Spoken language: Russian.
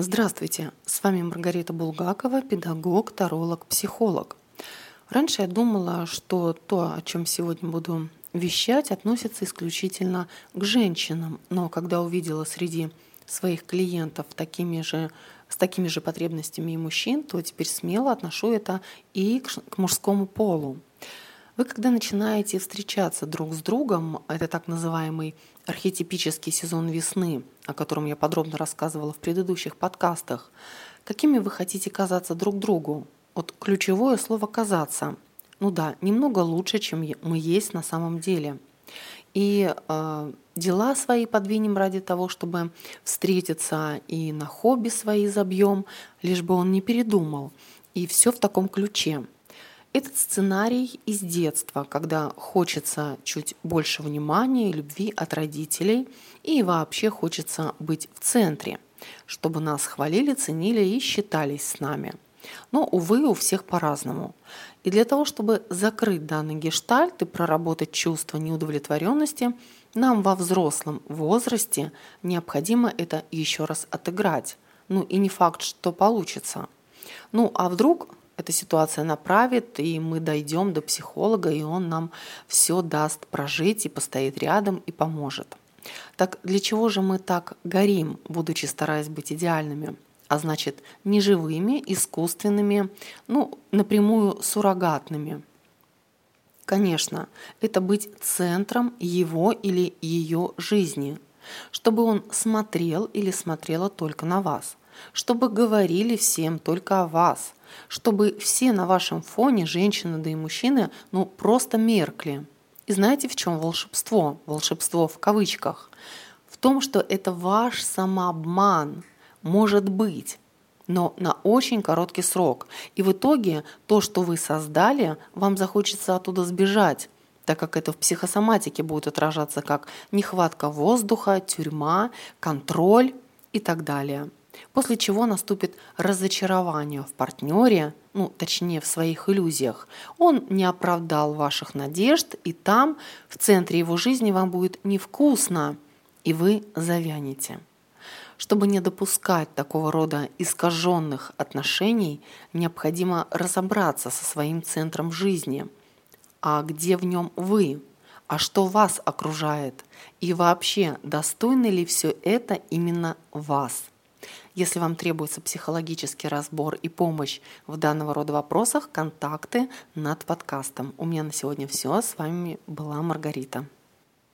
Здравствуйте, с вами Маргарита Булгакова, педагог, таролог, психолог. Раньше я думала, что то, о чем сегодня буду вещать, относится исключительно к женщинам, но когда увидела среди своих клиентов такими же, с такими же потребностями и мужчин, то теперь смело отношу это и к, к мужскому полу. Вы когда начинаете встречаться друг с другом, это так называемый архетипический сезон весны, о котором я подробно рассказывала в предыдущих подкастах, какими вы хотите казаться друг другу? Вот ключевое слово «казаться». Ну да, немного лучше, чем мы есть на самом деле. И э, дела свои подвинем ради того, чтобы встретиться, и на хобби свои забьем, лишь бы он не передумал. И все в таком ключе – этот сценарий из детства, когда хочется чуть больше внимания и любви от родителей, и вообще хочется быть в центре, чтобы нас хвалили, ценили и считались с нами. Но, увы, у всех по-разному. И для того, чтобы закрыть данный гештальт и проработать чувство неудовлетворенности, нам во взрослом возрасте необходимо это еще раз отыграть. Ну и не факт, что получится. Ну а вдруг эта ситуация направит, и мы дойдем до психолога, и он нам все даст прожить и постоит рядом и поможет. Так для чего же мы так горим, будучи стараясь быть идеальными? А значит, неживыми, искусственными, ну, напрямую суррогатными. Конечно, это быть центром его или ее жизни, чтобы он смотрел или смотрела только на вас, чтобы говорили всем только о вас – чтобы все на вашем фоне, женщины да и мужчины, ну просто меркли. И знаете, в чем волшебство? Волшебство в кавычках. В том, что это ваш самообман. Может быть но на очень короткий срок. И в итоге то, что вы создали, вам захочется оттуда сбежать, так как это в психосоматике будет отражаться как нехватка воздуха, тюрьма, контроль и так далее после чего наступит разочарование в партнере, ну, точнее, в своих иллюзиях. Он не оправдал ваших надежд, и там, в центре его жизни, вам будет невкусно, и вы завянете. Чтобы не допускать такого рода искаженных отношений, необходимо разобраться со своим центром жизни. А где в нем вы? А что вас окружает? И вообще, достойно ли все это именно вас? Если вам требуется психологический разбор и помощь в данного рода вопросах, контакты над подкастом. У меня на сегодня все. С вами была Маргарита.